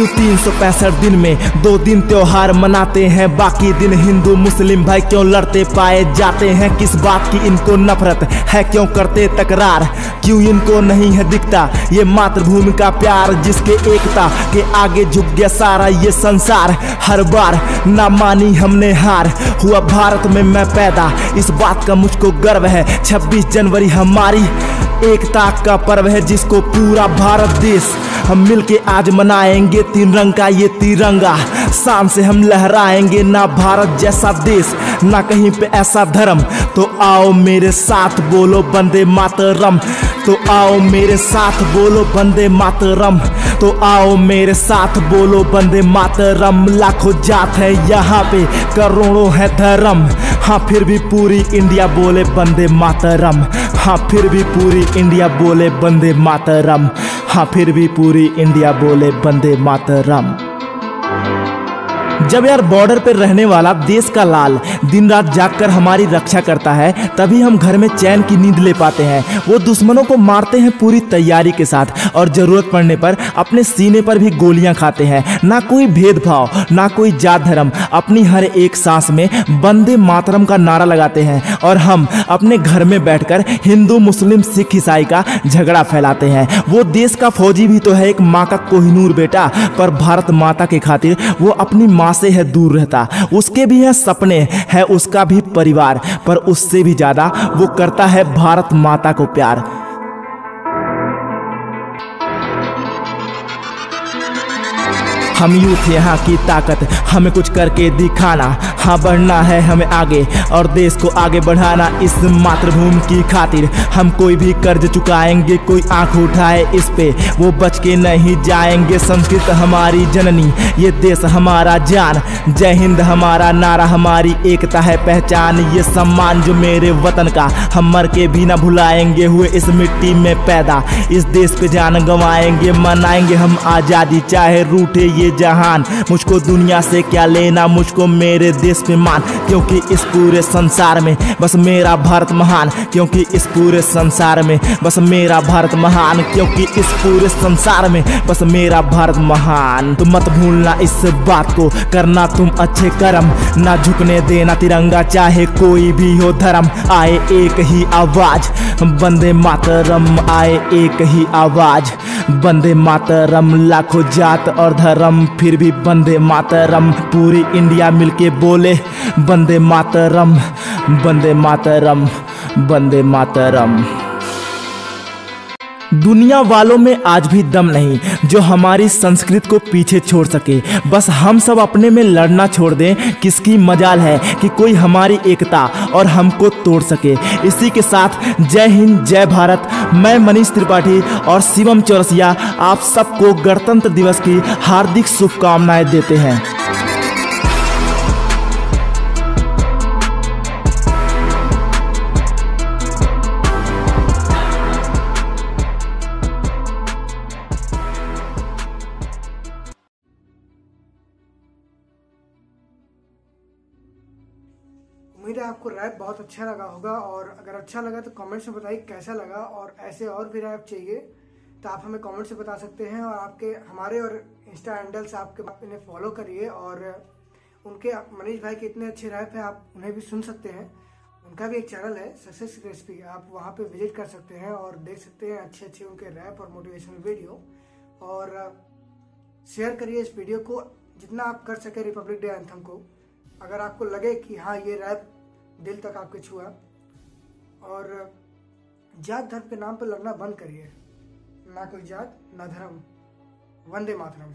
क्यों तीन सौ पैंसठ दिन में दो दिन त्योहार मनाते हैं? बाकी दिन हिंदू, मुस्लिम भाई क्यों लड़ते पाए जाते हैं? किस बात की इनको नफरत है? क्यों करते तकरार? क्यों इनको नहीं है दिखता? ये मातृभूमि का प्यार जिसके एकता के आगे झुक गया सारा ये संसार। हर बार ना मानी हमने हार। हुआ भारत में मैं पैदा। इस बात का मुझको गर्व है। 26 जनवरी हमारी एकता का पर्व है जिसको पूरा भारत देश हम मिलके आज मनाएँगे तीन रंग का ये तिरंगा। शान से हम लहराएँगे ना भारत जैसा देश, ना कहीं पे ऐसा धर्म। तो आओ मेरे साथ बोलो बंदे मातरम। तो आओ मेरे साथ बोलो बंदे मातरम। तो आओ मेरे साथ बोलो बंदे मातरम। लाखों जात है यहाँ पे, करोड़ों है धर्म। हाँ फिर भी पूरी इंडिया बोले बंदे मातरम। हाँ फिर भी पूरी इंडिया बोले बंदे मातरम। हाँ फिर भी पूरी इंडिया बोले बंदे मातरम। जब यार बॉर्डर पर रहने वाला देश का लाल दिन रात जागकर हमारी रक्षा करता है, तभी हम घर में चैन की नींद ले पाते हैं। वो दुश्मनों को मारते हैं पूरी तैयारी के साथ और ज़रूरत पड़ने पर अपने सीने पर भी गोलियाँ खाते हैं। ना कोई भेदभाव, ना कोई जात धर्म, अपनी हर एक सांस में बंदे मातरम का नारा लगाते हैं और हम अपने घर में बैठकर हिंदू, मुस्लिम, सिख, ईसाई का झगड़ा फैलाते हैं। वो देश का फौजी भी तो है एक माँ का कोहिनूर बेटा, पर भारत माता के खातिर वो अपनी माँ से है दूर रहता। उसके भी है सपने, है उसका भी परिवार, पर उससे भी ज़्यादा वो करता है भारत माता को प्यार। हम यूथ यहाँ की ताकत हमें कुछ करके दिखाना। हाँ बढ़ना है हमें आगे और देश को आगे बढ़ाना इस मातृभूमि की खातिर। हम कोई भी कर्ज चुकाएँगे, कोई आँख उठाए इस पे। वो बच के नहीं जाएँगे, संस्कृत हमारी जननी। ये देश हमारा जान। जय हिंद, हमारा नारा, हमारी एकता है पहचान। ये सम्मान जो मेरे वतन का। हम मर के भी ना भुलाएँगे हुए इस मिट्टी में पैदा। इस देश पे जान गंवाएँगे, मनाएँगे हम आज़ादी। चाहे रूठे ये जहान। मुझको दुनिया से क्या लेना, मुझको मेरे देश पे मान। क्योंकि इस पूरे संसार में बस मेरा भारत महान। क्योंकि इस पूरे संसार में बस मेरा भारत महान। क्योंकि इस पूरे संसार में बस मेरा भारत महान। तो मत भूलना इस बात को, करना तुम अच्छे कर्म। ना झुकने देना तिरंगा, चाहे कोई भी हो धर्म। आए एक ही आवाज़ बंदे मातरम। आए एक ही आवाज़ बंदे मातरम। लाखों जात और धर्म फिर भी बंदे मातरम पूरी इंडिया मिलके बोले बंदे मातरम बंदे मातरम बंदे मातरम। दुनिया वालों में आज भी दम नहीं, जो हमारी संस्कृति को पीछे छोड़ सके। बस हम सब अपने में लड़ना छोड़ दें, किसकी मजाल है कि कोई हमारी एकता और हमको तोड़ सके। इसी के साथ, जय हिंद, जय भारत। मैं मनीष त्रिपाठी और शिवम चौरसिया, आप सबको गणतंत्र दिवस की हार्दिक शुभकामनाएँ देते हैं। है आपको रैप बहुत अच्छा लगा होगा और अगर अच्छा लगा तो कमेंट्स में बताइए कैसा लगा और ऐसे और भी रैप चाहिए तो आप हमें कमेंट से बता सकते हैं और आपके, हमारे और इंस्टा हैंडल्स आपके आप इन्हें फॉलो करिए और उनके, मनीष भाई के इतने अच्छे रैप हैं, आप उन्हें भी सुन सकते हैं। उनका भी एक चैनल है सक्सेस रेसिपी आप वहाँ पे विज़िट कर सकते हैं और देख सकते हैं अच्छे अच्छे उनके रैप और मोटिवेशनल वीडियो और शेयर करिए इस वीडियो को जितना आप कर सके रिपब्लिक डे एंथम को। अगर आपको लगे कि हाँ ये रैप दिल तक आपके छुआ और जात धर्म के नाम पर लड़ना बंद करिए। ना कोई जात, ना धर्म। वंदे मातरम।